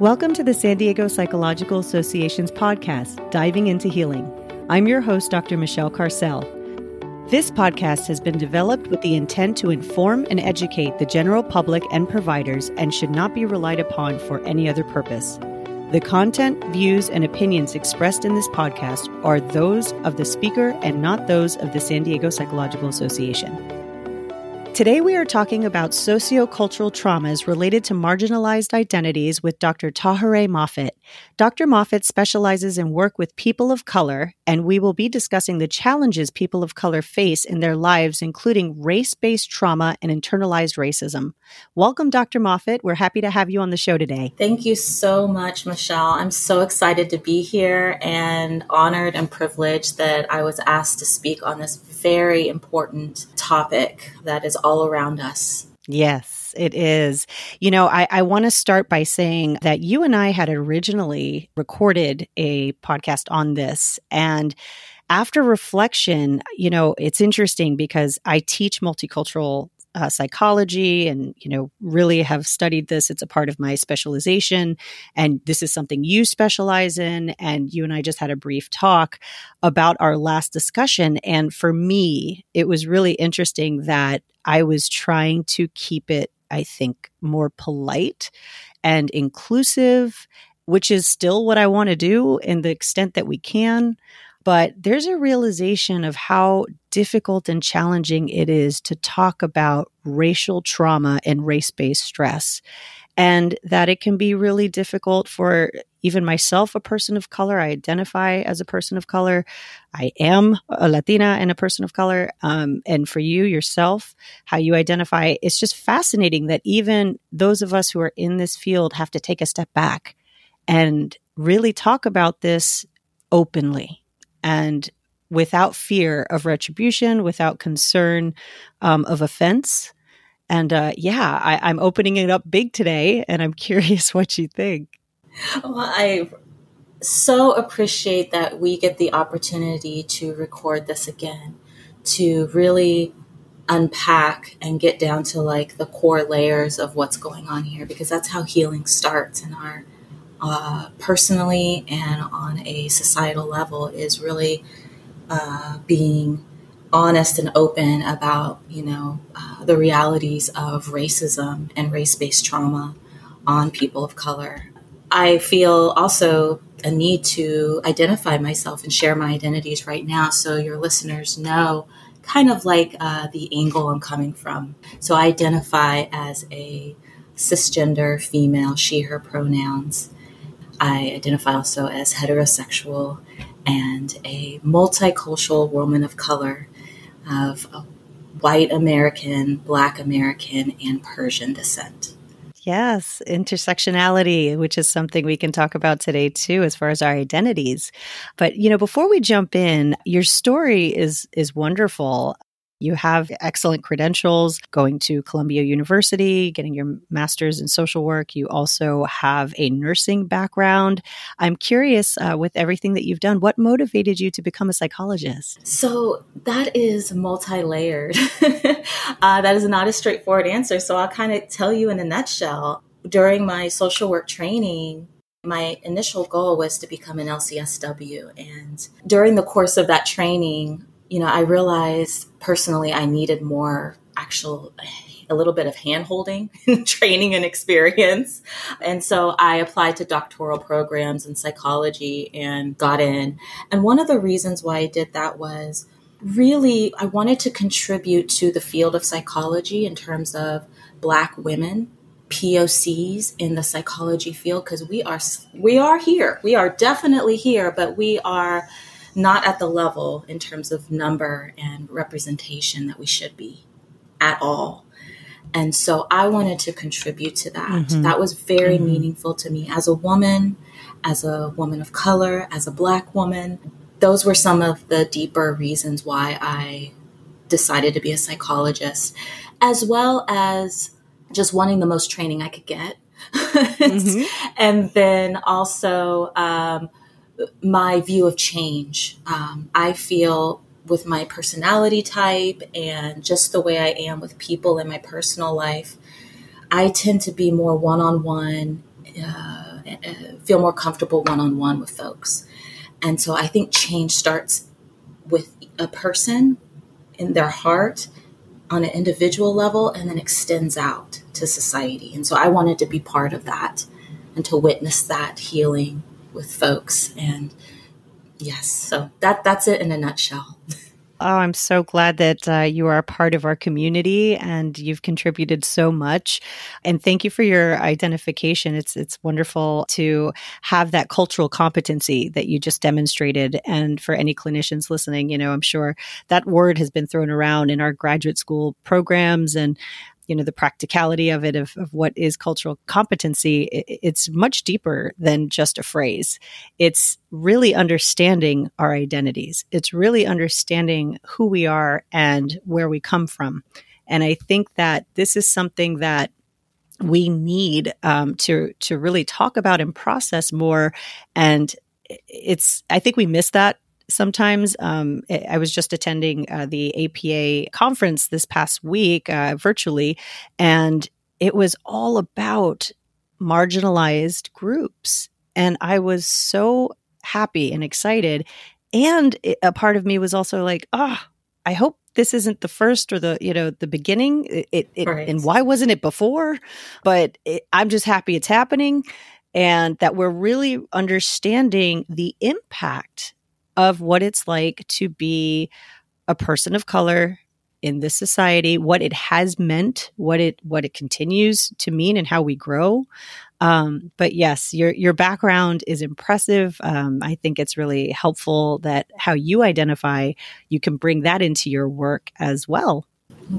Welcome to the San Diego Psychological Association's podcast, Diving into Healing. I'm your host, Dr. Michelle Carcel. This podcast has been developed with the intent to inform and educate the general public and providers and should not be relied upon for any other purpose. The content, views, and opinions expressed in this podcast are those of the speaker and not those of the San Diego Psychological Association. Today, we are talking about sociocultural traumas related to marginalized identities with Dr. Tahereh Moffett. Dr. Moffett specializes in work with people of color, and we will be discussing the challenges people of color face in their lives, including race based trauma and internalized racism. Welcome, Dr. Moffett. We're happy to have you on the show today. Thank you so much, Michelle. I'm so excited to be here and honored and privileged that I was asked to speak on this very important topic that is all around us. Yes, it is. You know, I, I want to start by saying that you and I had originally recorded a podcast on this. And after reflection, you know, it's interesting because I teach multicultural uh, psychology and you know really have studied this. It's a part of my specialization and this is something you specialize in and you and i just had a brief talk about our last discussion and for me it was really interesting that i was trying to keep it i think more polite and inclusive which is still what i want to do in the extent that we can but there's a realization of how difficult and challenging it is to talk about racial trauma and race based stress. And that it can be really difficult for even myself, a person of color. I identify as a person of color. I am a Latina and a person of color. Um, and for you yourself, how you identify, it's just fascinating that even those of us who are in this field have to take a step back and really talk about this openly and without fear of retribution, without concern um, of offense. And uh, yeah, I, am opening it up big today, and I'm curious what you think. Well, I so appreciate that we get the opportunity to record this again, to really unpack and get down to like the core layers of what's going on here, because that's how healing starts in our uh, personally and on a societal level is really uh, being honest and open about you know uh, the realities of racism and race-based trauma on people of color. I feel also a need to identify myself and share my identities right now so your listeners know kind of like uh, the angle i'm coming from. So i identify as a cisgender female she her pronouns. I identify also as heterosexual and a multicultural woman of color of white American, black American, and Persian descent. Yes, intersectionality, which is something we can talk about today too as far as our identities. But you know, before we jump in, your story is is wonderful. You have excellent credentials going to Columbia University, getting your master's in social work. You also have a nursing background. I'm curious, uh, with everything that you've done, what motivated you to become a psychologist? So that is multi layered. uh, that is not a straightforward answer. So I'll kind of tell you in a nutshell. During my social work training, my initial goal was to become an LCSW. And during the course of that training, you know, I realized personally I needed more actual a little bit of hand holding, training and experience. And so I applied to doctoral programs in psychology and got in. And one of the reasons why I did that was really I wanted to contribute to the field of psychology in terms of black women POCs in the psychology field because we are we are here. We are definitely here, but we are not at the level in terms of number and representation that we should be at all. And so I wanted to contribute to that. Mm-hmm. That was very mm-hmm. meaningful to me as a woman, as a woman of color, as a black woman. Those were some of the deeper reasons why I decided to be a psychologist, as well as just wanting the most training I could get. mm-hmm. and then also, um, my view of change. Um, I feel with my personality type and just the way I am with people in my personal life, I tend to be more one on one feel more comfortable one on one with folks. And so I think change starts with a person in their heart on an individual level and then extends out to society. And so I wanted to be part of that and to witness that healing with folks. And yes, so that that's it in a nutshell. Oh, I'm so glad that uh, you are a part of our community and you've contributed so much. And thank you for your identification. It's it's wonderful to have that cultural competency that you just demonstrated. And for any clinicians listening, you know, I'm sure that word has been thrown around in our graduate school programs and you know the practicality of it of, of what is cultural competency it, it's much deeper than just a phrase. It's really understanding our identities. It's really understanding who we are and where we come from. And i think that this is something that we need um, to to really talk about and process more. And it's i think we miss that sometimes. Um, I was just attending uh, the APA conference this past week uh, virtually, and it was all about marginalized groups. And I was so happy and excited. And a part of me was also like, ah, oh, I hope this isn't the first or the you know the beginning it, it right. and why wasn't it before but it, i'm just happy it's happening and that we're really understanding the impact of what it's like to be a person of color in this society, what it has meant, what it what it continues to mean, and how we grow. Um, but yes, your your background is impressive. Um, I think it's really helpful that how you identify, you can bring that into your work as well.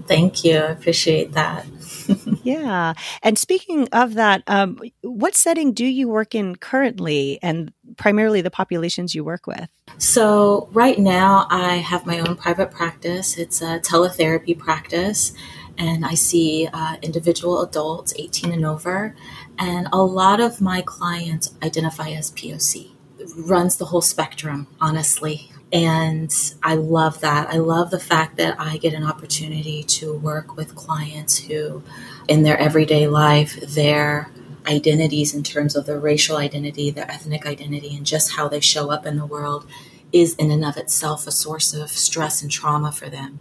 Thank you. I appreciate that. yeah. And speaking of that, um, what setting do you work in currently and primarily the populations you work with? So, right now, I have my own private practice. It's a teletherapy practice, and I see uh, individual adults 18 and over. And a lot of my clients identify as POC. Runs the whole spectrum, honestly. And I love that. I love the fact that I get an opportunity to work with clients who, in their everyday life, their identities in terms of their racial identity, their ethnic identity, and just how they show up in the world is in and of itself a source of stress and trauma for them.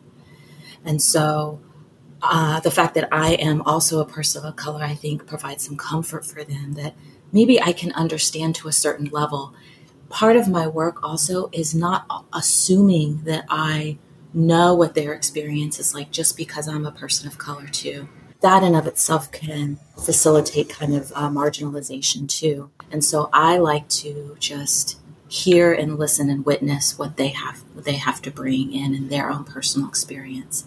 And so uh, the fact that I am also a person of color, I think, provides some comfort for them that maybe I can understand to a certain level part of my work also is not assuming that I know what their experience is like just because I'm a person of color too. That in of itself can facilitate kind of uh, marginalization too. And so I like to just hear and listen and witness what they have what they have to bring in in their own personal experience.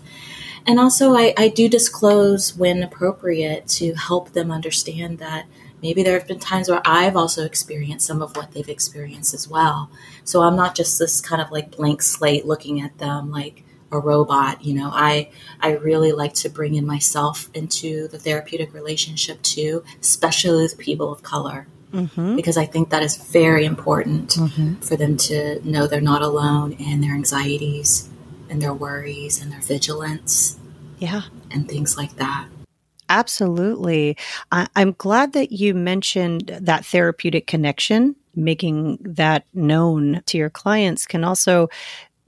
And also I, I do disclose when appropriate to help them understand that maybe there have been times where I've also experienced some of what they've experienced as well. So I'm not just this kind of like blank slate looking at them like a robot. You know, I I really like to bring in myself into the therapeutic relationship too, especially with people of color. Mm-hmm. Because I think that is very important mm-hmm. for them to know they're not alone in their anxieties and their worries and their vigilance. Yeah. And things like that. Absolutely. I, am glad that you mentioned that therapeutic connection. Making that known to your clients can also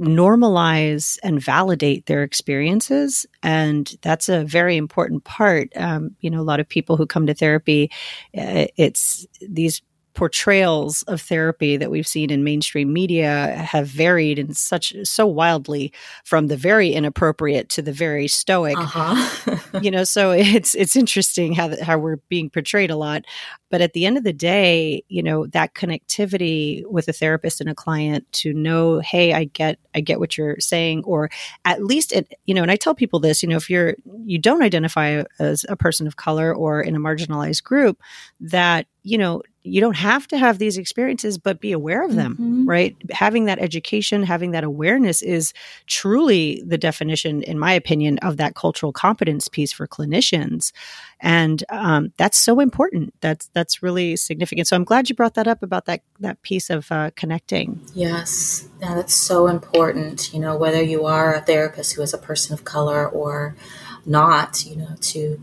normalize and validate their experiences. And that's a very important part. Um, you know, a lot of people who come to therapy, uh, it's these portrayals of therapy that we've seen in mainstream media have varied in such so wildly from the very inappropriate to the very stoic uh-huh. you know so it's it's interesting how how we're being portrayed a lot but at the end of the day you know that connectivity with a therapist and a client to know hey i get i get what you're saying or at least it you know and i tell people this you know if you're you don't identify as a person of color or in a marginalized group that you know you don't have to have these experiences, but be aware of them, mm-hmm. right? Having that education, having that awareness is truly the definition, in my opinion, of that cultural competence piece for clinicians. And um, that's so important. That's that's really significant. So I'm glad you brought that up about that that piece of uh, connecting. Yes, yeah, that's so important. You know, whether you are a therapist who is a person of color or not, you know, to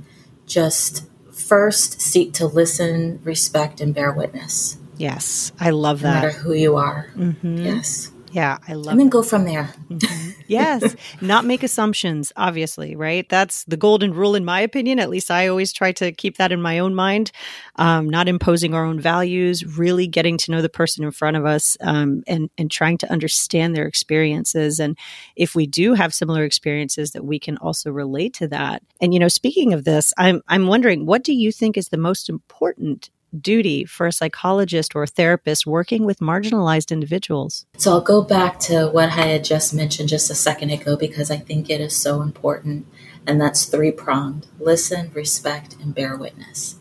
just first seek to listen, respect, and bear witness. Yes, I love that. No matter who you are. Mhm. Yes. Yeah, I love And then go from there. Mhm. yes, not make assumptions, obviously, right? That's the golden rule, in my opinion. At least I always try to keep that in my own mind, um, not imposing our own values, really getting to know the person in front of us um, and, and trying to understand their experiences. And if we do have similar experiences, that we can also relate to that. And, you know, speaking of this, I'm, I'm wondering, what do you think is the most important duty for a psychologist or a therapist working with marginalized individuals? So I'll go back to what I had just mentioned just a second ago because I think it is so important. And that's three pronged listen, respect, and bear witness.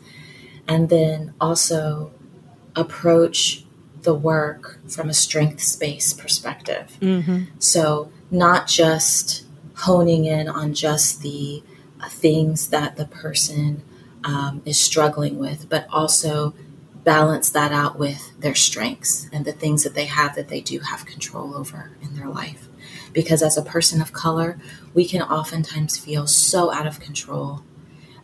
And then also approach the work from a strengths based perspective. Mm-hmm. So, not just honing in on just the things that the person um, is struggling with, but also balance that out with their strengths and the things that they have that they do have control over in their life. Because as a person of color, we can oftentimes feel so out of control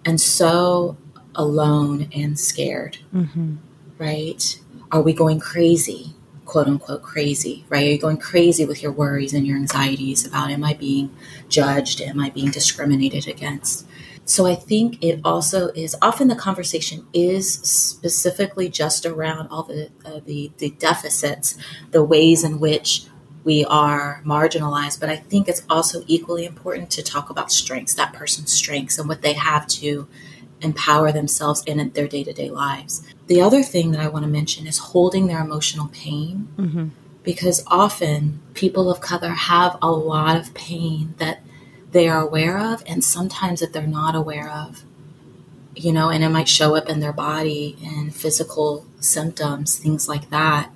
and so alone and scared Mm-hmm. right? Are we going crazy, quote unquote crazy, right? Are you going crazy with your worries and your anxieties about am I being judged? Am I being discriminated against? So I think it also is often the conversation is specifically just around all the uh, the, the deficits, the ways in which we are marginalized. But I think it's also equally important to talk about strengths, that person's strengths, and what they have to empower themselves in their day to day lives. The other thing that I want to mention is holding their emotional pain Mm-hmm. because often people of color have a lot of pain that they are aware of and sometimes that they're not aware of. You know, and it might show up in their body and physical symptoms, things like that.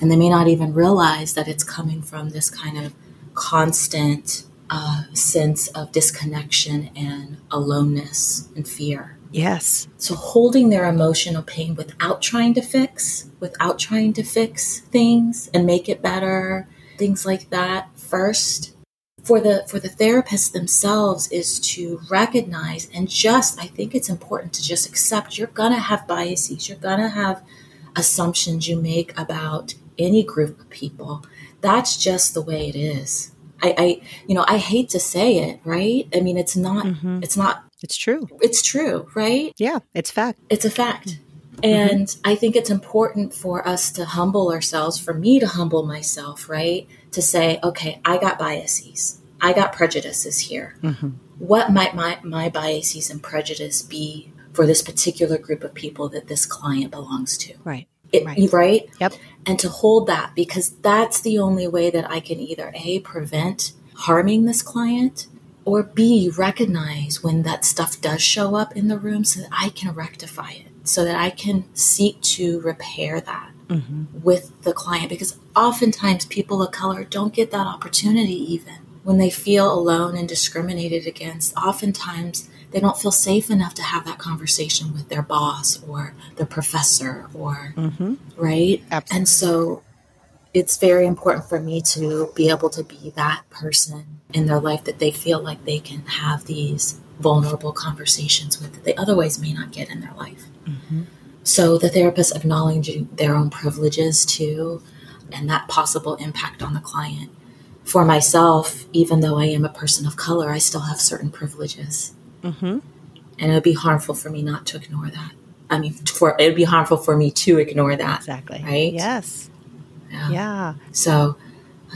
And they may not even realize that it's coming from this kind of constant uh, sense of disconnection and aloneness and fear. Yes. So holding their emotional pain without trying to fix, without trying to fix things and make it better, things like that first for the for the therapists themselves is to recognize and just I think it's important to just accept you're to have biases, you're to have assumptions you make about any group of people. That's just the way it is. I, I you know, I hate to say it, right? I mean, it's not Mhm. it's not It's true. it's true, right? Yeah, it's fact. It's a fact. And I think it's important for us to humble ourselves, for me to humble myself, right? To say, okay, I got biases. I got prejudices here. Mm-hmm. What might my, my biases and prejudice be for this particular group of people that this client belongs to? Right. It, Right. right? Yep. And to hold that because that's the only way that I can either A, prevent harming this client or B, recognize when that stuff does show up in the room so that I can rectify it, so that I can seek to repair that Mm-hmm. with the client because oftentimes people of color don't get that opportunity even when they feel alone and discriminated against oftentimes they don't feel safe enough to have that conversation with their boss or their professor or Mm-hmm. right Absolutely. and so it's very important for me to be able to be that person in their life that they feel like they can have these vulnerable conversations with that they otherwise may not get in their life Mm-hmm. so the therapist acknowledging their own privileges too, and that possible impact on the client. For myself, even though I am a person of color, I still have certain privileges, Mm-hmm. and it would be harmful for me not to ignore that. I mean, for it would be harmful for me to ignore that. Exactly. Right? Yes. Yeah. Yeah. So,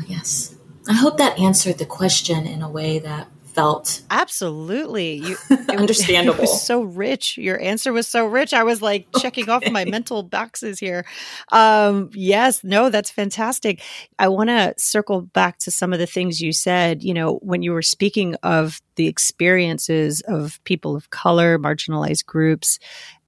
yes, I hope that answered the question in a way that felt Absolutely. You understand. it understandable. was so rich. Your answer was so rich. I was like checking off my mental boxes here. Um, yes, no, that's fantastic. I want to circle back to some of the things you said, you know, when you were speaking of the experiences of people of color, marginalized groups,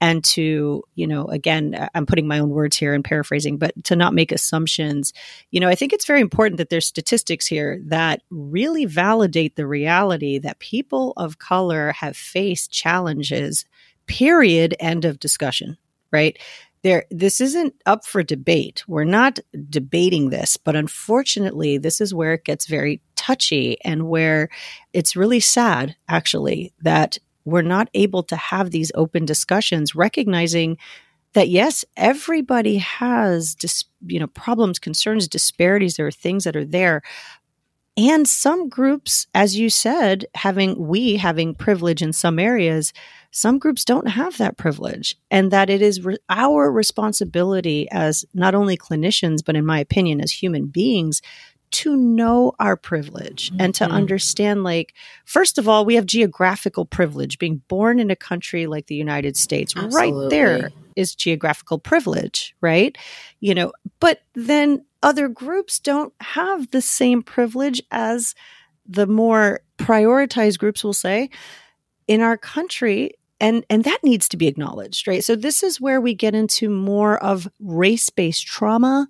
and to, you know, again, I- I'm putting my own words here and paraphrasing, but to not make assumptions. You know, I think it's very important that there's statistics here that really validate the reality that people of color have faced challenges, period, end of discussion, right? There, this isn't up for debate. We're not debating this, but unfortunately, this is where it gets very touchy and where it's really sad, actually, that we're not able to have these open discussions, recognizing that yes, everybody has dis- you know problems, concerns, disparities. There are things that are there, and some groups, as you said, having we having privilege in some areas, some groups don't have that privilege, and that it is re- our responsibility as not only clinicians, but in my opinion, as human beings, to know our privilege mm-hmm. and to mm-hmm. understand like first of all we have geographical privilege being born in a country like the United States Absolutely. right there is geographical privilege right you know but then other groups don't have the same privilege as the more prioritized groups will say in our country and and that needs to be acknowledged right so this is where we get into more of race-based trauma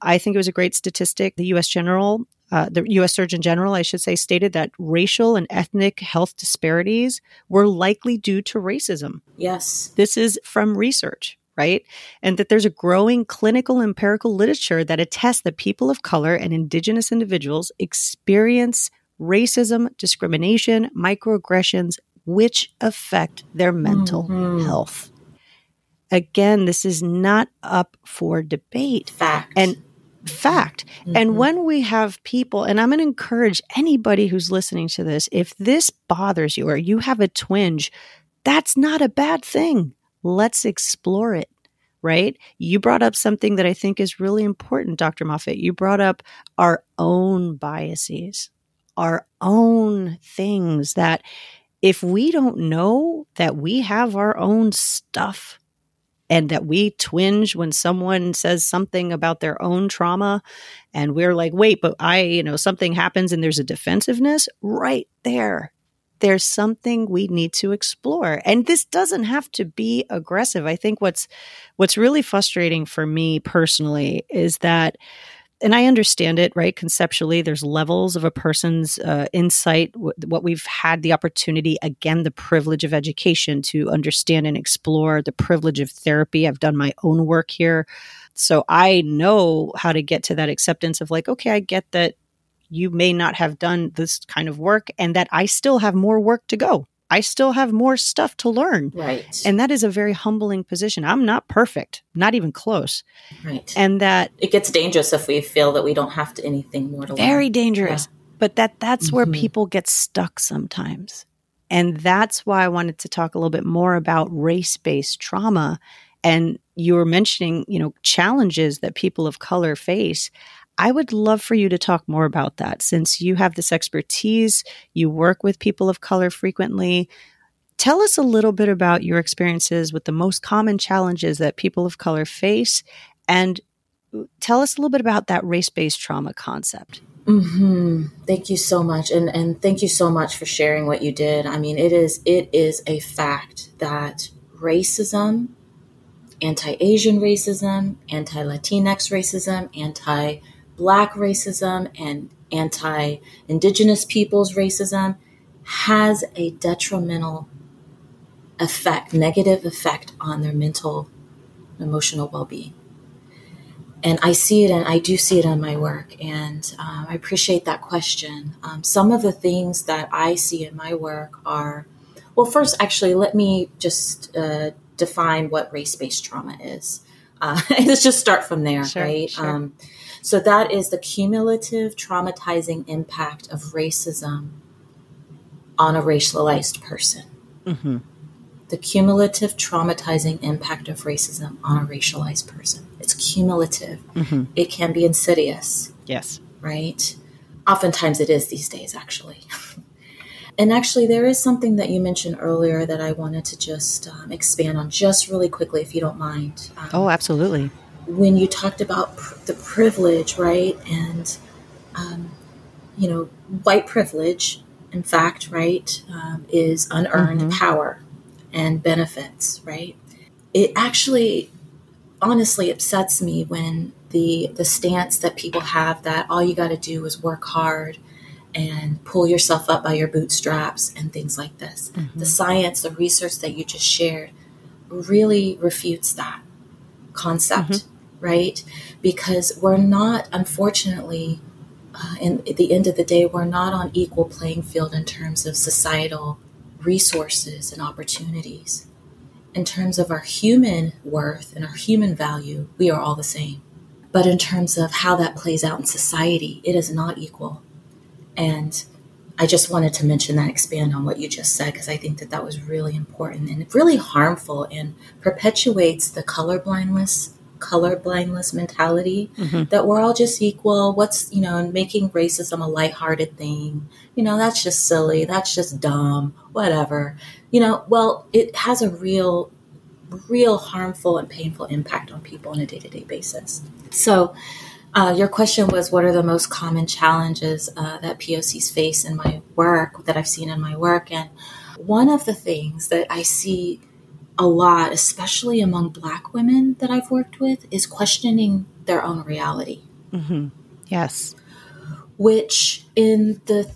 I think it was a great statistic. The U.S. General, uh, the U.S. Surgeon General, I should say, stated that racial and ethnic health disparities were likely due to racism. Yes. This is from research right? And that there's a growing clinical empirical literature that attests that people of color and indigenous individuals experience racism, discrimination, microaggressions, which affect their mental mm-hmm. health. Again, this is not up for debate. Fact. And fact. Mm-hmm. And when we have people, and I'm going to encourage anybody who's listening to this, if this bothers you or you have a twinge, that's not a bad thing. Let's explore it. Right? You brought up something that I think is really important, Dr. Moffett. You brought up our own biases, our own things that if we don't know that we have our own stuff and that we twinge when someone says something about their own trauma. And we're like wait but i you know something happens and there's a defensiveness? Right there. There's something we need to explore. And this doesn't have to be aggressive. I think what's what's really frustrating for me personally is that and I understand it, right? Conceptually, there's levels of a person's uh, insight. W- what we've had the opportunity, again, the privilege of education to understand and explore, the privilege of therapy. I've done my own work here. So I know how to get to that acceptance of like, okay, I get that you may not have done this kind of work and that I still have more work to go. I still have more stuff to learn. Right. And that is a very humbling position. I'm not perfect, not even close. Right. And that it gets dangerous if we feel that we don't have to anything more to very learn. Very dangerous. Yeah. But that that's mm-hmm. where people get stuck sometimes. And that's why I wanted to talk a little bit more about race-based trauma and you were mentioning, you know, challenges that people of color face. I would love for you to talk more about that since you have this expertise, you work with people of color frequently. Tell us a little bit about your experiences with the most common challenges that people of color face and tell us a little bit about that race-based trauma concept. Mm-hmm. Thank you so much, and and thank you so much for sharing what you did. I mean, it is it is a fact that racism, anti-Asian racism, anti-Latinx racism, anti black racism and anti indigenous peoples racism has a detrimental effect, negative effect on their mental, emotional well being. And I see it, and I do see it in my work. And um, I appreciate that question. Um, some of the things that I see in my work are well, first, actually, let me just uh, define what race based trauma is. Uh, let's just start from there, sure, right? Sure. Um, so that is the cumulative traumatizing impact of racism on a racialized person. Mm-hmm. The cumulative traumatizing impact of racism on a racialized person. It's cumulative. Mm-hmm. It can be insidious. Yes. Right? Oftentimes it is these days, actually. and actually, there is something that you mentioned earlier that I wanted to just um, expand on just really quickly, if you don't mind. Um, oh, absolutely when you talked about pr- the privilege, right? And, um, you know, white privilege, in fact, right, um, is unearned mm-hmm. power and benefits, right? It actually, honestly, upsets me when the the stance that people have that all you got to do is work hard and pull yourself up by your bootstraps and things like this. Mm-hmm. The science, the research that you just shared, really refutes that concept. Mm-hmm right? Because we're not, unfortunately, uh, in at the end of the day, we're not on equal playing field in terms of societal resources and opportunities. In terms of our human worth and our human value, we are all the same. But in terms of how that plays out in society, it is not equal. And I just wanted to mention that, expand on what you just said, because I think that that was really important and really harmful and perpetuates the colorblindness colorblindness mentality mm-hmm. that we're all just equal. What's, you know, making racism a lighthearted thing. You know, that's just silly. That's just dumb, whatever. You know, well, it has a real, real harmful and painful impact on people on a day to day basis. So, uh, your question was what are the most common challenges uh, that POCs face in my work, that I've seen in my work? And one of the things that I see a lot, especially among Black women that I've worked with, is questioning their own reality. Mm-hmm. Yes. Which in the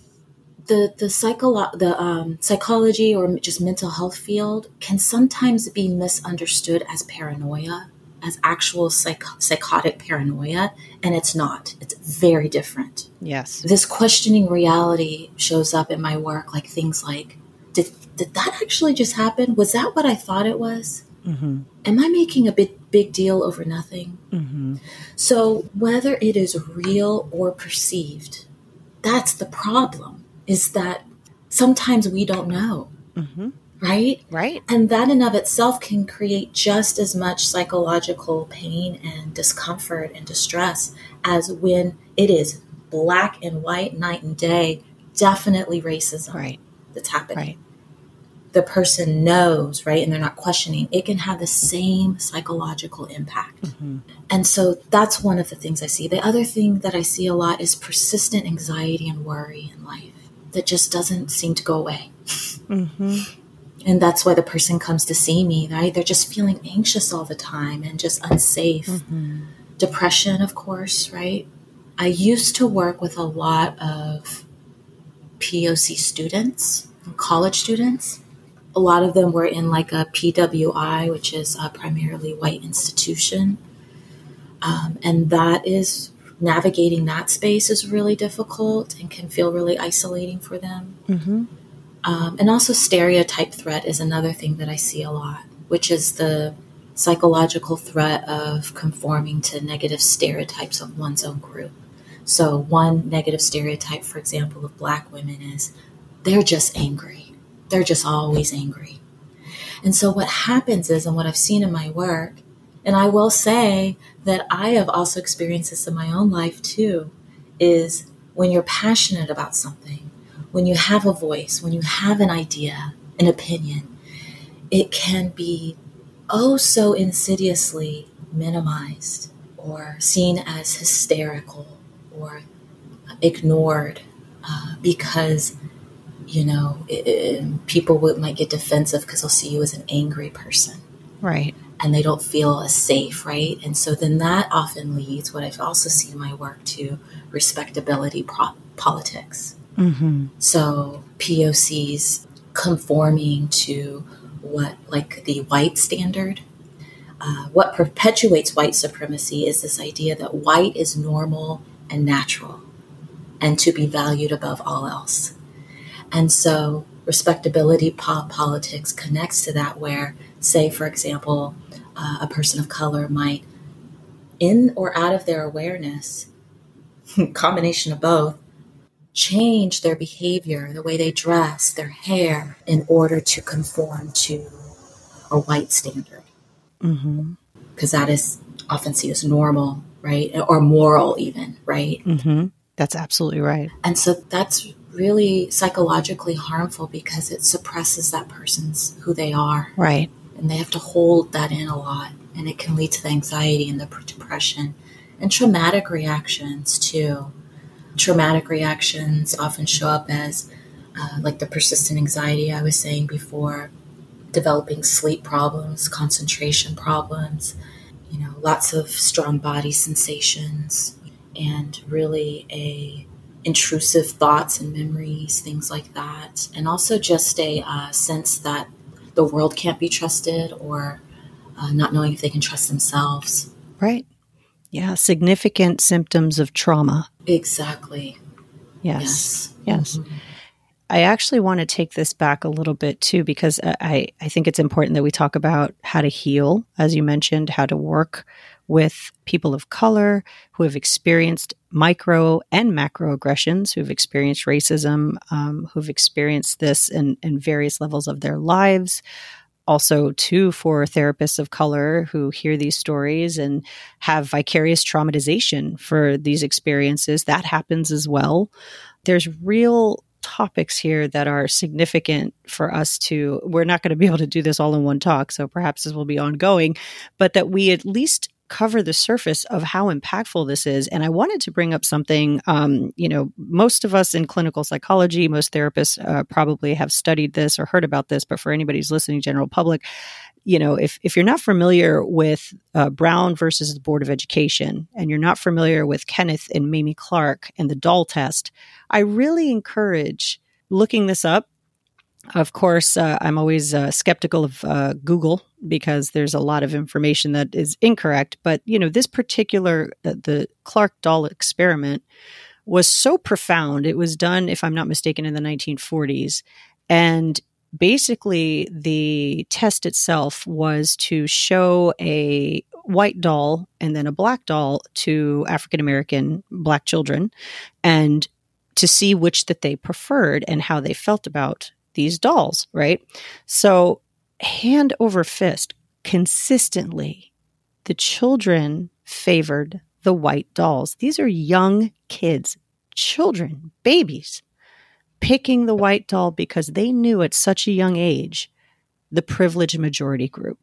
the the psycho the um, psychology or just mental health field can sometimes be misunderstood as paranoia as actual psych- psychotic paranoia, and it's not. It's very different. Yes. This questioning reality shows up in my work, like things like, did that actually just happen? Was that what I thought it was? Mm-hmm. Am I making a big, big deal over nothing? Mm-hmm. So, whether it is real or perceived, that's the problem, is that sometimes we don't know. Mm-hmm right? Right. And that in of itself can create just as much psychological pain and discomfort and distress as when it is black and white, night and day, definitely racism right. that's happening. Right. The person knows, right? And they're not questioning. It can have the same psychological impact. Mm-hmm. And so that's one of the things I see. The other thing that I see a lot is persistent anxiety and worry in life that just doesn't seem to go away. Mm-hmm and that's why the person comes to see me right they're just feeling anxious all the time and just unsafe mm-hmm. depression of course right i used to work with a lot of poc students college students a lot of them were in like a pwi which is a primarily white institution um, and that is navigating that space is really difficult and can feel really isolating for them mm-hmm. Um, and also, stereotype threat is another thing that I see a lot, which is the psychological threat of conforming to negative stereotypes of one's own group. So, one negative stereotype, for example, of black women is they're just angry. They're just always angry. And so, what happens is, and what I've seen in my work, and I will say that I have also experienced this in my own life too, is when you're passionate about something, when you have a voice, when you have an idea, an opinion, it can be oh so insidiously minimized or seen as hysterical or ignored uh, because you know it, it, people would, might get defensive because they'll see you as an angry person right and they don't feel as safe right and so then that often leads what i've also seen in my work to respectability pro- politics Mm-hmm. So POCs conforming to what, like the white standard. Uh, what perpetuates white supremacy is this idea that white is normal and natural and to be valued above all else. And so respectability po- politics connects to that, where, say, for example, uh, a person of color might, in or out of their awareness, combination of both, change their behavior, the way they dress, their hair, in order to conform to a white standard. Because mm-hmm. that is often seen as normal, right? Or moral, even, right? Mm-hmm. That's absolutely right. And so that's really psychologically harmful because it suppresses that person's who they are. Right. And they have to hold that in a lot. And it can lead to the anxiety and the depression and traumatic reactions too traumatic reactions often show up as uh, like the persistent anxiety I was saying before, developing sleep problems, concentration problems, you know, lots of strong body sensations, and really a intrusive thoughts and memories, things like that, and also just a uh, sense that the world can't be trusted or uh, not knowing if they can trust themselves. Right. Yeah, significant symptoms of trauma. Exactly. Yes. Yes. yes. Mm-hmm. I actually want to take this back a little bit too, because I, I think it's important that we talk about how to heal, as you mentioned, how to work with people of color who have experienced micro and macro aggressions, who've experienced racism, um, who've experienced this in, in various levels of their lives. Also, too, for therapists of color who hear these stories and have vicarious traumatization for these experiences, that happens as well. There's real topics here that are significant for us to we're not going to be able to do this all in one talk so perhaps this will be ongoing but that we at least cover the surface of how impactful this is. And I wanted to bring up something, um, you know, most of us in clinical psychology, most therapists uh, probably have studied this or heard about this, but for anybody who's listening, general public, you know, if, if you're not familiar with uh, Brown versus the Board of Education, and you're not familiar with Kenneth and Mamie Clark and the doll test, I really encourage looking this up of course, uh, I'm always uh, skeptical of uh, Google because there's a lot of information that is incorrect. But you know, this particular the, the Clark doll experiment was so profound. It was done, if I'm not mistaken, in the 1940s, and basically the test itself was to show a white doll and then a black doll to African American black children, and to see which that they preferred and how they felt about these dolls, right? So, hand over fist, consistently, the children favored the white dolls. These are young kids, children, babies, picking the white doll because they knew at such a young age the privileged majority group.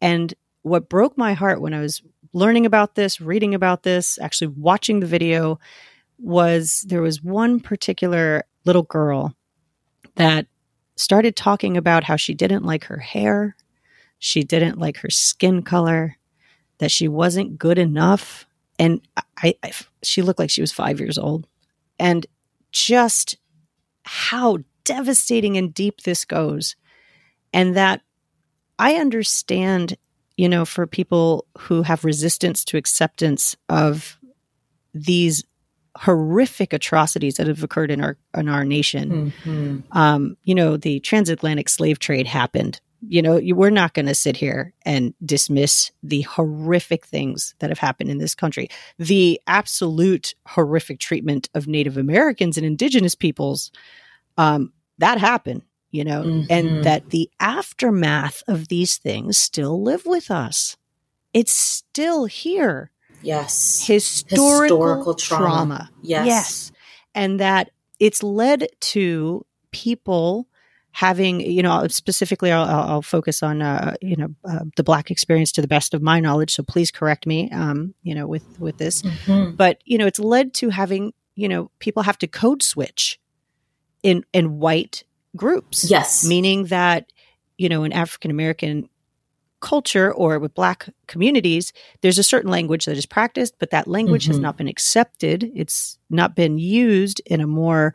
And what broke my heart when I was learning about this, reading about this, actually watching the video was there was one particular little girl that started talking about how she didn't like her hair, she didn't like her skin color, that she wasn't good enough. And I, I, she looked like she was five years old. And just how devastating and deep this goes. And that I understand, you know, for people who have resistance to acceptance of these horrific atrocities that have occurred in our in our nation. Mm-hmm. Um, you know, the transatlantic slave trade happened. You know, you, we're not going to sit here and dismiss the horrific things that have happened in this country. The absolute horrific treatment of Native Americans and Indigenous peoples um, that happened. You know, mm-hmm. and that the aftermath of these things still live with us. It's still here. Yes. Historical, Historical trauma. trauma. Yes. Yes. And that it's led to people having, you know, specifically, I'll, I'll focus on, uh, you know, uh, the black experience to the best of my knowledge. So please correct me, um, you know, with with this. Mm-hmm. But you know, it's led to having, you know, people have to code switch in in white groups. Yes, meaning that you know, an African American culture or with black communities there's a certain language that is practiced but that language mm-hmm. has not been accepted it's not been used in a more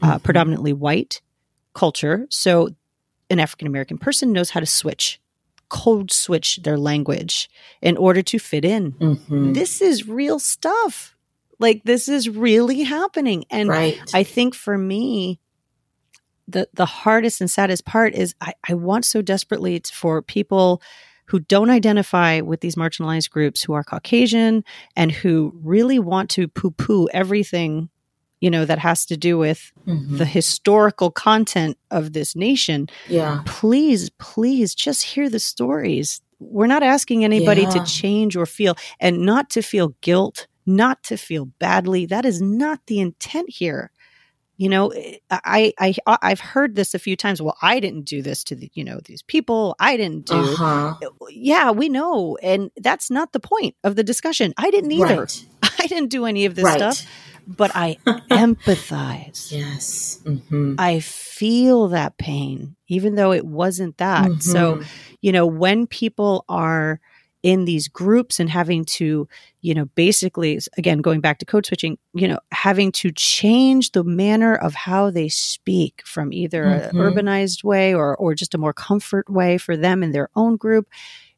uh, mm-hmm. predominantly white culture so an african american person knows how to switch code switch their language in order to fit in mm-hmm. this is real stuff like this is really happening and right. i think for me the the hardest and saddest part is I, I want so desperately for people who don't identify with these marginalized groups who are Caucasian and who really want to poo poo everything, you know, that has to do with mm-hmm. the historical content of this nation. Yeah. Please, please just hear the stories. We're not asking anybody yeah. to change or feel and not to feel guilt, not to feel badly. That is not the intent here you know eh, i i i've heard this a few times well i didn't do this to the you know these people i didn't do uh-huh. Eh, yeah we know and that's not the point of the discussion i didn't either right. i didn't do any of this right. stuff but i empathize yes mm-hmm. i feel that pain even though it wasn't that mm-hmm. so you know when people are in these groups and having to, you know, basically, again, going back to code switching, you know, having to change the manner of how they speak from either mm-hmm. an urbanized way or, or just a more comfort way for them in their own group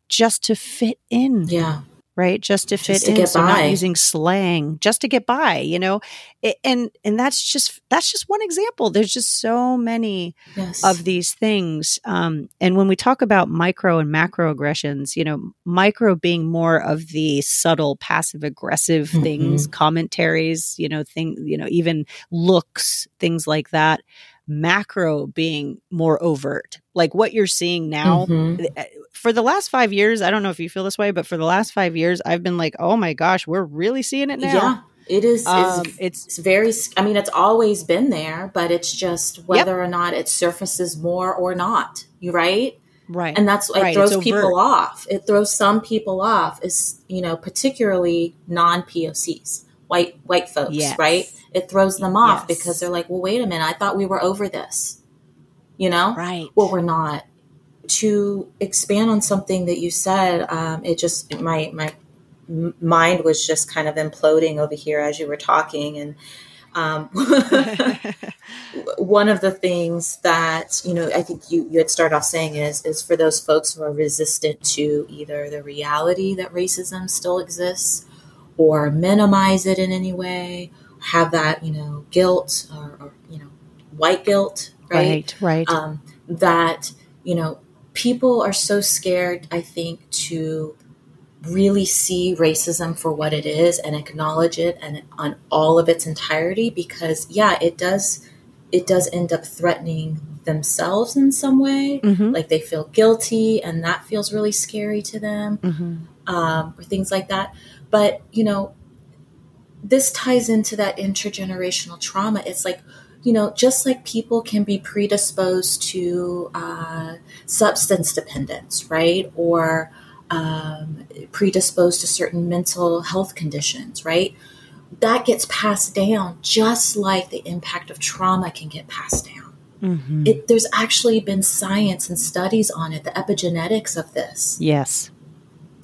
just to fit in. Yeah. Right? Just to fit Just to in, get so by. not using slang, just to get by, you know. It, and and that's just that's just one example. There's just so many Yes. of these things. Um, and when we talk about micro and macro aggressions, you know, micro being more of the subtle passive aggressive Mhm. things, commentaries, you know, thing, you know, even looks, things like that. Macro being more overt, like what you're seeing now. Mhm. Uh, For the last five years, I don't know if you feel this way, but for the last five years, I've been like, oh my gosh, we're really seeing it now. Yeah. It is. Um, it's, it's it's very. I mean, it's always been there, but it's just whether or not it surfaces more or not. You right? right. and that's it Right, throws people off it throws some people off is you know particularly non-pocs white white folks Yes. right it throws them off Yes. because they're like well wait a minute i thought we were over this you know right. well we're not to expand on something that you said um, it just my my mind was just kind of imploding over here as you were talking and um, one of the things that you know i think you, you had started off saying is is for those folks who are resistant to either the reality that racism still exists or minimize it in any way have that you know guilt or, or you know white guilt right, right. Right. um, that you know people are so scared i think to really see racism for what it is and acknowledge it and on all of its entirety because yeah it does it does end up threatening themselves in some way Mhm. like they feel guilty and that feels really scary to them Mhm. um, or things like that. But you know, this ties into that intergenerational trauma. It's like you know, just like people can be predisposed to uh, substance dependence, right, or um, predisposed to certain mental health conditions, right. That gets passed down just like the impact of trauma can get passed down. Mhm. It, there's actually been science and studies on it, the epigenetics of this yes.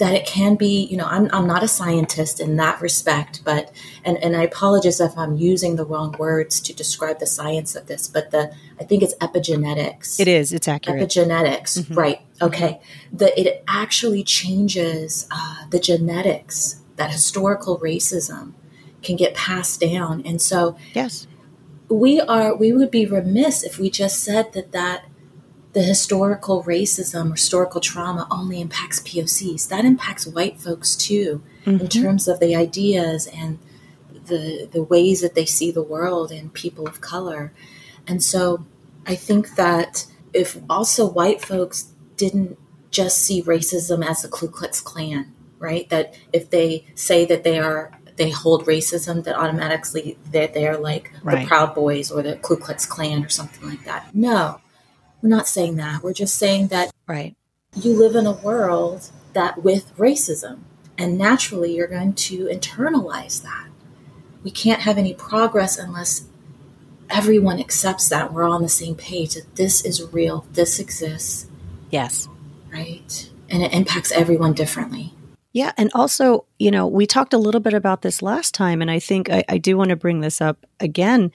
That it can be you know I'm, I'm not a scientist in that respect but and, and i apologize if i'm using the wrong words to describe the science of this but the i think it's epigenetics It is. It's accurate. epigenetics Mhm. right okay the it actually changes uh, the genetics that historical racism can get passed down and so yes. we are we would be remiss if we just said that that the historical racism or historical trauma only impacts POCs. That impacts white folks too, in Mhm. terms of the ideas and the the ways that they see the world and people of color. And so I think that if also white folks didn't just see racism as the Ku Klux Klan, right? That if they say that they are they hold racism, that automatically that they are like Right. the Proud Boys or the Ku Klux Klan or something like that. No, we're not saying that. We're just saying that Right. you live in a world that with racism, and naturally you're going to internalize that. We can't have any progress unless everyone accepts that we're all on the same page that this is real, this exists, Yes. right? And it impacts everyone differently. Yeah. And also, you know, we talked a little bit about this last time, and I think I, I do want to bring this up again.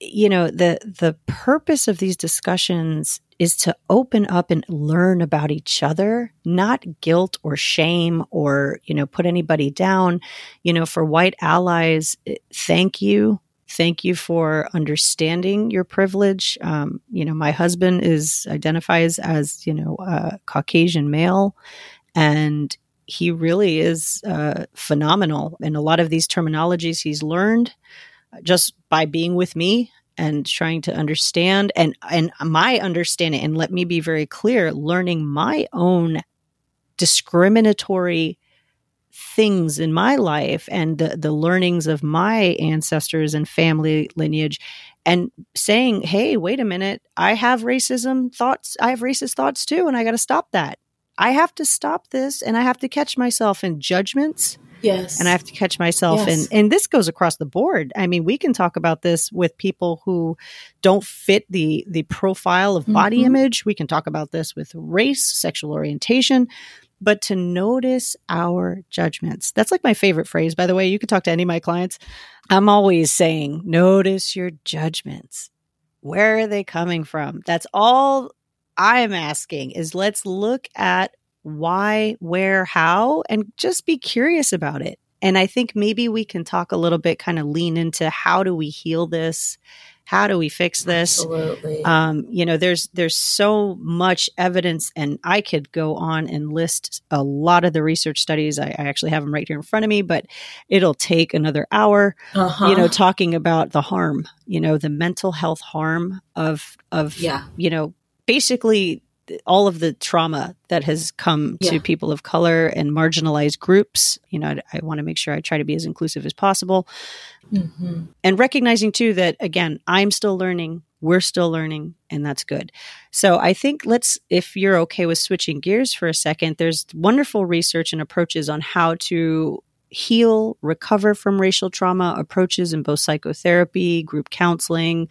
You know, the the purpose of these discussions is to open up and learn about each other, not guilt or shame or, you know, put anybody down. You know, for white allies, eh, thank you. Thank you for understanding your privilege. Um, you know, my husband is identifies as, you know, Caucasian male and he really is uh, phenomenal in a lot of these terminologies he's learned just by being with me and trying to understand and and my understanding and let me be very clear learning my own discriminatory things in my life and the, the learnings of my ancestors and family lineage and saying hey wait a minute. I have racism thoughts. I have racist thoughts too and i got to stop that. I have to stop this and I have to catch myself in judgments Yes. and I have to catch myself Yes. in and this goes across the board. I mean, we can talk about this with people who don't fit the the profile of body Mhm. image. We can talk about this with race, sexual orientation, but to notice our judgments. That's like my favorite phrase, by the way. You could talk to any of my clients. I'm always saying, notice your judgments. Where are they coming from? That's all I'm asking is let's look at why, where, how, and just be curious about it. And I think maybe we can talk a little bit, kind of lean into how do we heal this? How do we fix this? Absolutely. Um, you know, there's there's so much evidence, and I could go on and list a lot of the research studies. I, I actually have them right here in front of me, but it'll take another hour. Uh-huh. You know, talking about the harm, you know, the mental health harm of of Yeah. you know, basically all of the trauma that has come to people of color and marginalized groups. You know, I, I want to make sure I try to be as inclusive as possible. Hmm and recognizing too that again i'm still learning we're still learning and that's good. So i think let's if you're okay with switching gears for a second there's wonderful research and approaches on how to heal recover from racial trauma approaches in both psychotherapy group counseling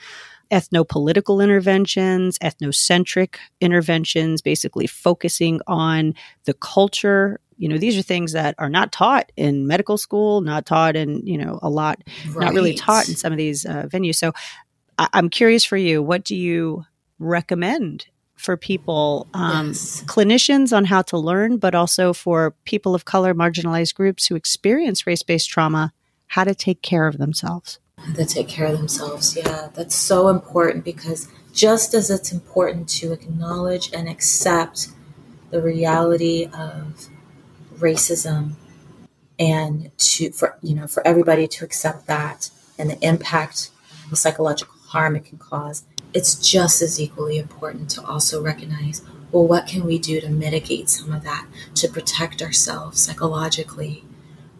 ethnopolitical interventions ethnocentric interventions basically focusing on the culture you know these are things that are not taught in medical school not taught in you know a lot not really taught in some of these uh, venues. So I- I'm curious for you, what do you recommend for people, um, Yes. clinicians on how to learn, but also for people of color, marginalized groups who experience race based trauma, how to take care of themselves? That take care of themselves. Yeah, that's so important because just as it's important to acknowledge and accept the reality of racism and to for you know for everybody to accept that and the impact the psychological harm it can cause it's just as equally important to also recognize well what can we do to mitigate some of that to protect ourselves psychologically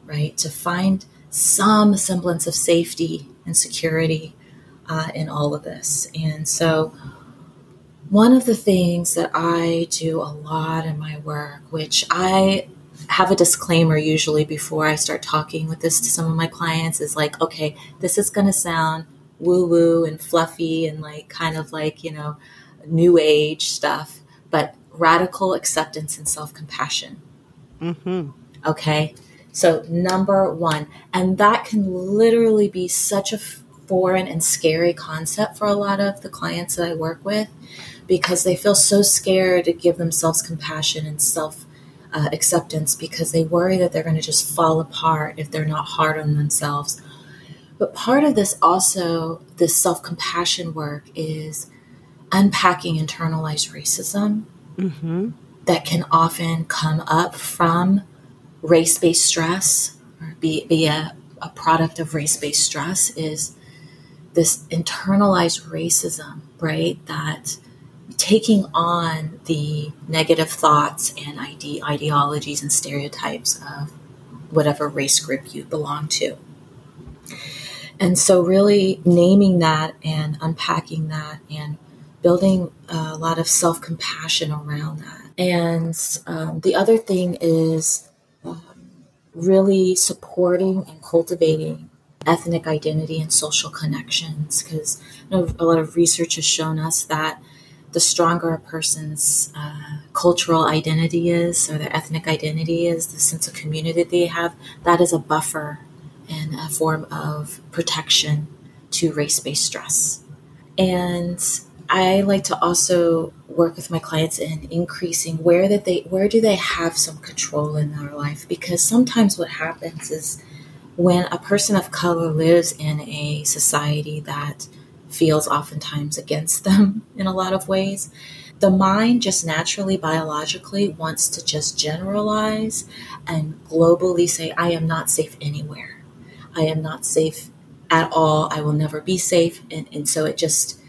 right to find some semblance of safety and security uh, in all of this and so one of the things that I do a lot in my work, which I have a disclaimer usually before I start talking with this to some of my clients, is like, okay, this is going to sound woo woo and fluffy and like kind of like, you know, new age stuff, but radical acceptance and self compassion. Mm-hmm. Okay. So, number one, and that can literally be such a foreign and scary concept for a lot of the clients that I work with because they feel so scared to give themselves compassion and self uh, acceptance because they worry that they're going to just fall apart if they're not hard on themselves. But part of this also, this self compassion work, is unpacking internalized racism Mm-hmm. that can often come up from race based stress or be, be a, a product of race based stress is this internalized racism, right? That taking on the negative thoughts and ide- ideologies and stereotypes of whatever race group you belong to. And so, really naming that and unpacking that and building a lot of self compassion around that. And um, the other thing is um, really supporting and cultivating ethnic identity and social connections because you know, a lot of research has shown us that the stronger a person's uh, cultural identity is or their ethnic identity is, the sense of community they have, that is a buffer and a form of protection to race based stress. And I like to also work with my clients in increasing where that they where do they have some control in their life? Because sometimes what happens is when a person of color lives in a society that feels oftentimes against them in a lot of ways the mind just naturally biologically wants to just generalize and globally say i am not safe anywhere. I am not safe at all. I will never be safe. And, and so it just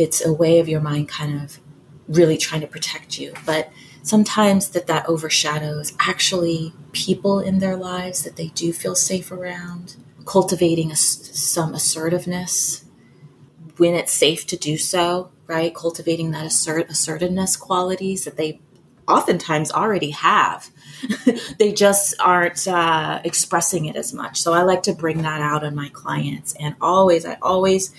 it's a way of your mind kind of really trying to protect you. But sometimes that that overshadows actually people in their lives that they do feel safe around. Cultivating a, some assertiveness when it's safe to do so right? Cultivating that assert, assertiveness qualities that they oftentimes already have. They just aren't uh, expressing it as much. So i like to bring that out in my clients and always i always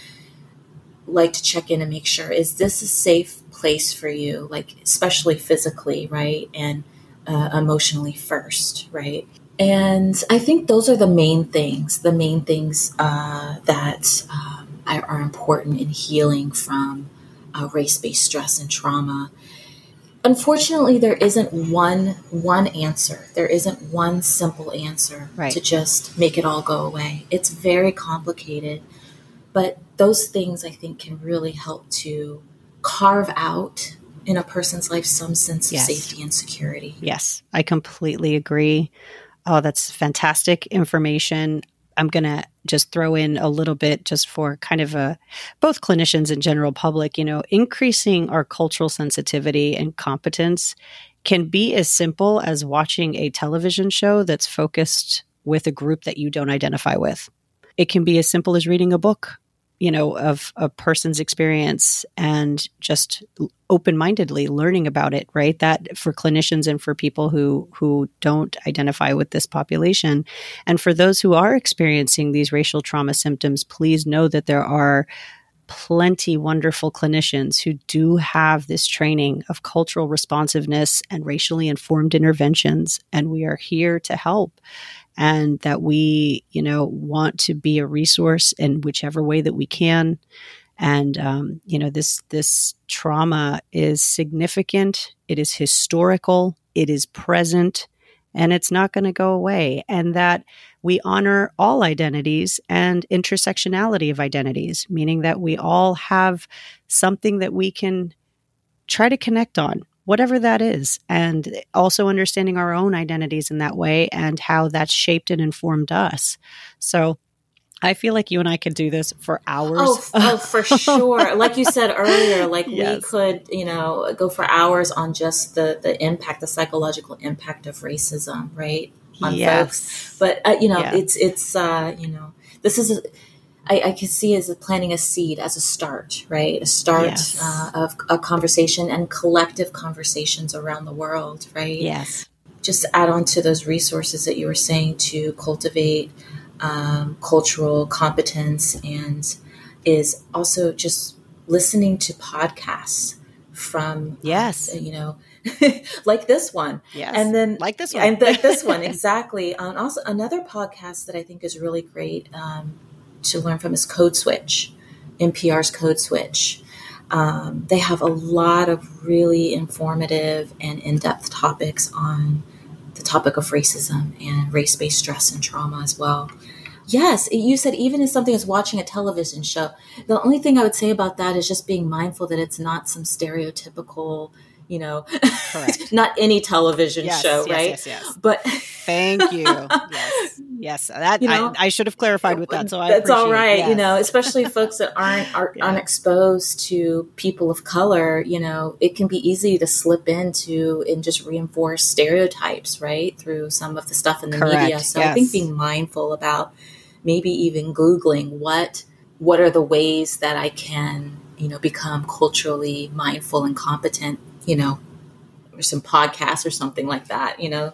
like to check in and make sure is this a safe place for you? Like especially physically right? And uh, emotionally first right? And i think those are the main things the main things uh, that um, are important in healing from uh, race-based stress and trauma. Unfortunately there isn't one one answer. There isn't one simple answer right. to just make it all go away. It's very complicated but those things i think can really help to carve out in a person's life some sense yes. of safety and security yes i completely agree oh that's fantastic information I'm going to just throw in a little bit just for kind of a both clinicians and general public, you know, increasing our cultural sensitivity and competence can be as simple as watching a television show that's focused with a group that you don't identify with. It can be as simple as reading a book you know of a person's experience and just open-mindedly learning about it right? That for clinicians and for people who who don't identify with this population. And for those who are experiencing these racial trauma symptoms please know that there are plenty wonderful clinicians who do have this training of cultural responsiveness and racially informed interventions. And we are here to help and that we, you know, want to be a resource in whichever way that we can. And um, you know, this this trauma is significant. It is historical. It is present, and it's not going to go away. And that we honor all identities and intersectionality of identities, meaning that we all have something that we can try to connect on whatever that is. And also understanding our own identities in that way and how that's shaped and informed us. So I feel like you and I could do this for hours. Oh, oh for sure. like you said earlier, like yes. we could, you know, go for hours on just the the impact, the psychological impact of racism, right? On yes. folks. But uh, you know, yeah. it's it's uh, you know, this is a, I, I can see as planting a seed as a start, right? A start yes. uh, of a conversation and collective conversations around the world, right? Yes. Just add on to those resources that you were saying to cultivate um, cultural competence and is also just listening to podcasts from yes uh, you know like this one yes and then like this one and like this one exactly um, also another podcast that i think is really great um, to learn from is Code Switch, NPR's Code Switch. Um, they have a lot of really informative and in depth topics on the topic of racism and race based stress and trauma as well. Yes, you said even as something as watching a television show. The only thing I would say about that is just being mindful that it's not some stereotypical you know, not any television yes, show, yes, right? Yes, yes, But thank you. yes, yes. That you know, I, I, should have clarified with that. So I that's all right. Yes. You know, especially folks that aren't are, yeah. aren't exposed to people of color. You know, it can be easy to slip into and just reinforce stereotypes, right, through some of the stuff in the Correct. media. So I think being mindful about maybe even googling what what are the ways that I can you know become culturally mindful and competent you know, or some podcasts or something like that, you know.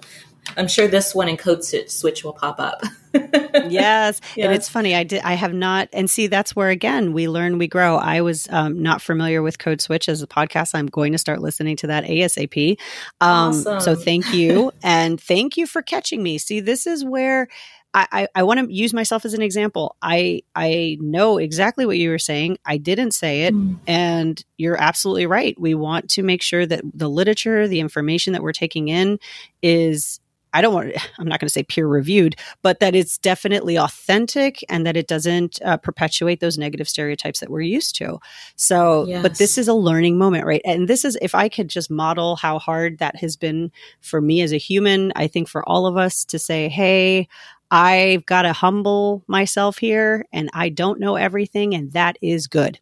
I'm sure this one in Code Switch will pop up. yes. And it's funny. I did, I have not, and see, that's where again, we learn, we grow. I was um, not familiar with Code Switch as a podcast. I'm going to start listening to that ASAP. Um, awesome. So thank you. and thank you for catching me. See, this is where I, I, want to use myself as an example. I I know exactly what you were saying. I didn't say it, mm. and you're absolutely right. We want to make sure that the literature, the information that we're taking in, is I don't want. I'm not going to say peer reviewed, but that it's definitely authentic and that it doesn't uh, perpetuate those negative stereotypes that we're used to. So, yes. but this is a learning moment, right? And this is if I could just model how hard that has been for me as a human. I think for all of us to say, "Hey, I've got to humble myself here and I don't know everything. And that is good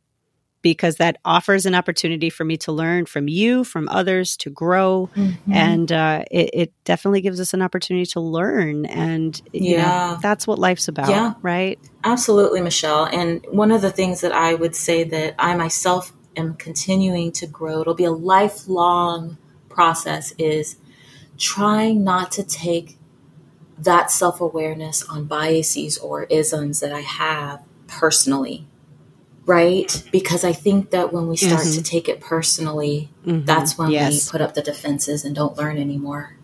because that offers an opportunity for me to learn from you, from others, to grow. Mm-hmm. And uh, it, it, definitely gives us an opportunity to learn. And yeah, know, that's what life's about, yeah. right? Absolutely, Michelle. And one of the things that I would say that I myself am continuing to grow, it'll be a lifelong process, is trying not to take that self awareness on biases or isms that I have personally, right? Because I think that when we start mm-hmm. to take it personally, mm-hmm. that's when yes. we put up the defenses and don't learn anymore.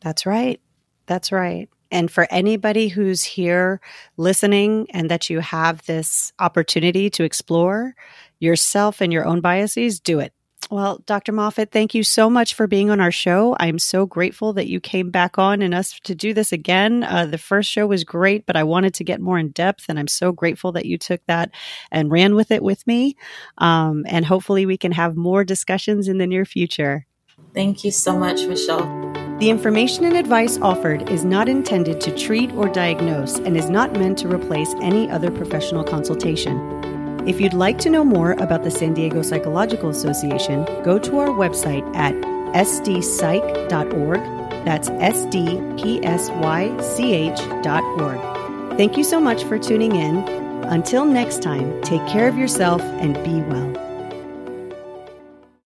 That's right. That's right. And for anybody who's here listening and that you have this opportunity to explore yourself and your own biases, do it Well, Dr. Moffett, thank you so much for being on our show. I'm so grateful that you came back on and us to do this again. Uh, the first show was great, but I wanted to get more in depth, and I'm so grateful that you took that and ran with it with me. Um, and hopefully, we can have more discussions in the near future. Thank you so much, Michelle. The information and advice offered is not intended to treat or diagnose and is not meant to replace any other professional consultation. If you'd like to know more about the San Diego Psychological Association, go to our website at sdpsych.org. That's sdpsych.org. Thank you so much for tuning in. Until next time, take care of yourself and be well.